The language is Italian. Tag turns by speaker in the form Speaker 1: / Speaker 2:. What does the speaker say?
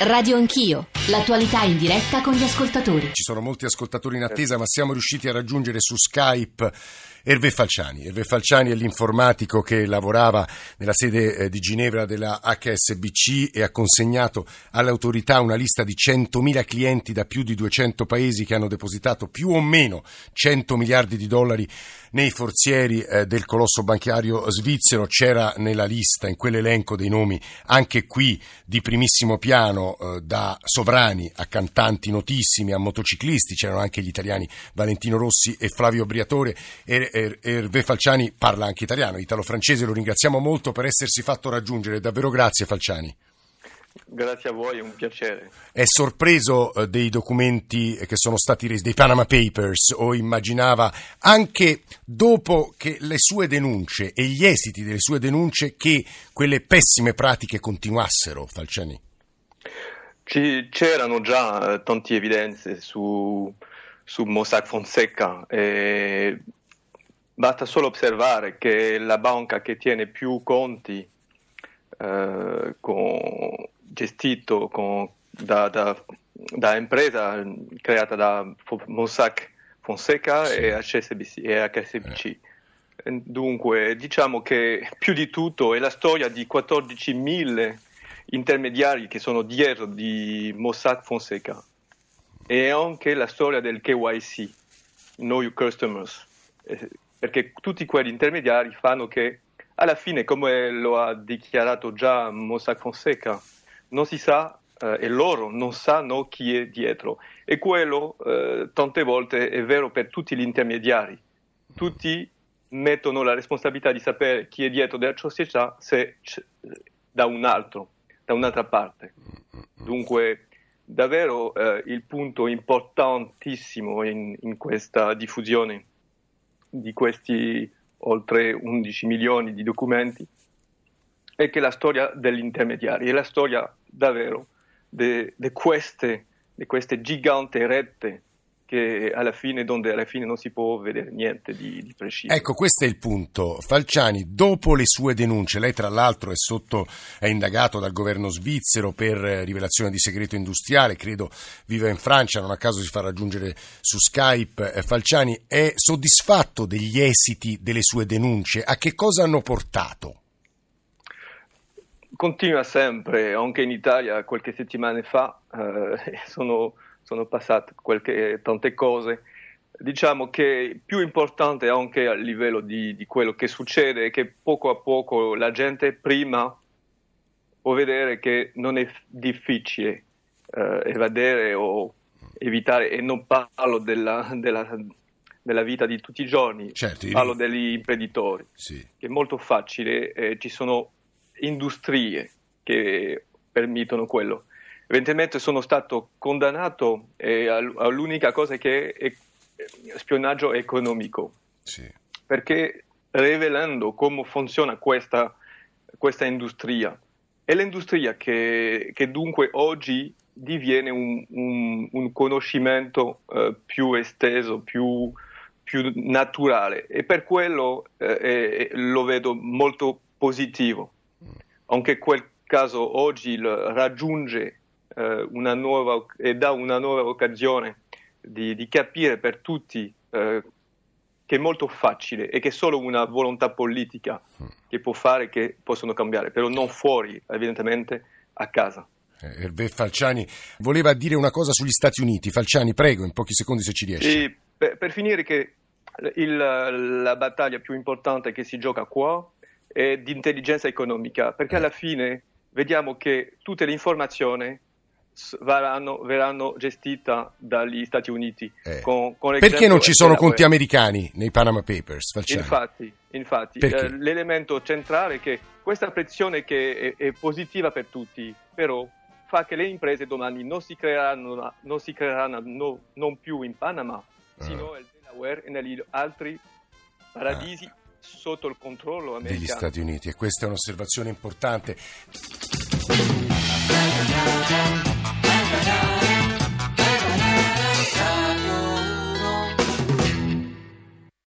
Speaker 1: Radio Anch'io, l'attualità in diretta con gli ascoltatori.
Speaker 2: Ci sono molti ascoltatori in attesa, ma siamo riusciti a raggiungere su Skype Erve Falciani. Erve Falciani è l'informatico che lavorava nella sede eh, di Ginevra della HSBC e ha consegnato alle autorità una lista di 100.000 clienti da più di 200 paesi che hanno depositato più o meno 100 miliardi di dollari nei forzieri eh, del colosso bancario svizzero. C'era nella lista, in quell'elenco dei nomi, anche qui di primissimo piano, eh, da sovrani a cantanti notissimi, a motociclisti, c'erano anche gli italiani Valentino Rossi e Flavio Briatore. E, er, Hervé Falciani parla anche italiano, italo-francese, lo ringraziamo molto per essersi fatto raggiungere, davvero grazie Falciani.
Speaker 3: Grazie a voi, è un piacere.
Speaker 2: È sorpreso eh, dei documenti che sono stati resi, dei Panama Papers, o immaginava anche dopo che le sue denunce e gli esiti delle sue denunce che quelle pessime pratiche continuassero, Falciani?
Speaker 3: Ci, c'erano già eh, tante evidenze su, su Mossack Fonseca e Basta solo osservare che la banca che tiene più conti eh, con, gestito con, da, da, da, impresa creata da Mossack Fonseca sì. e HSBC. E HSBC. Eh. Dunque, diciamo che più di tutto è la storia di 14.000 intermediari che sono dietro di Mossack Fonseca e anche la storia del KYC, Know Your Customers, eh, perché tutti quegli intermediari fanno che alla fine, come lo ha dichiarato già Mossack Fonseca, non si sa eh, e loro non sanno chi è dietro. E quello eh, tante volte è vero per tutti gli intermediari. Tutti mettono la responsabilità di sapere chi è dietro della società se da un altro, da un'altra parte. Dunque, davvero eh, il punto importantissimo in, in questa diffusione di questi oltre 11 milioni di documenti è che la storia degli intermediari è la storia davvero di queste, queste giganti rette che alla fine, donde alla fine non si può vedere niente di, di, preciso.
Speaker 2: Ecco, questo è il punto. Falciani, dopo le sue denunce, lei tra l'altro è, sotto, è indagato dal governo svizzero per rivelazione di segreto industriale, credo viva in Francia, non a caso si fa raggiungere su Skype. Eh, Falciani è soddisfatto degli esiti delle sue denunce? A che cosa hanno portato?
Speaker 3: Continua sempre, anche in Italia qualche settimana fa eh, sono sono passate qualche, tante cose. Diciamo che più importante anche a livello di, di quello che succede è che poco a poco la gente prima può vedere che non è difficile eh, evadere o evitare, e non parlo della, della, della, vita di tutti i giorni, certo, parlo degli imprenditori, sì. che è molto facile, eh, ci sono industrie che permettono quello. Evidentemente sono stato condannato e all'unica cosa che è spionaggio economico. Sì. Perché rivelando come funziona questa, questa industria, è l'industria che, che dunque oggi diviene un, un, un conoscimento eh, più esteso, più, più, naturale e per quello eh, lo vedo molto positivo. Mm. Anche quel caso oggi raggiunge eh, una nuova, e dà una nuova occasione di, di capire per tutti eh, che è molto facile e che è solo una volontà politica che può fare che possono cambiare, però non fuori, evidentemente, a casa.
Speaker 2: Eh, Hervé Falciani voleva dire una cosa sugli Stati Uniti. Falciani, prego, in pochi secondi se ci riesci.
Speaker 3: Per, per, finire che il, la battaglia più importante che si gioca qua è di intelligenza economica, perché eh. alla fine vediamo che tutte le informazioni verranno, verranno gestite dagli Stati Uniti.
Speaker 2: Eh. Con, con Perché non ci sono conti americani nei Panama Papers?
Speaker 3: Facciamo. Infatti, infatti eh, l'elemento centrale è che questa pressione che è, è, positiva per tutti, però fa che le imprese domani non si creeranno, non, si creeranno no, non più in Panama, ah. sino nel Delaware e negli altri paradisi. Ah. sotto il controllo americano.
Speaker 2: degli Stati Uniti e questa è un'osservazione importante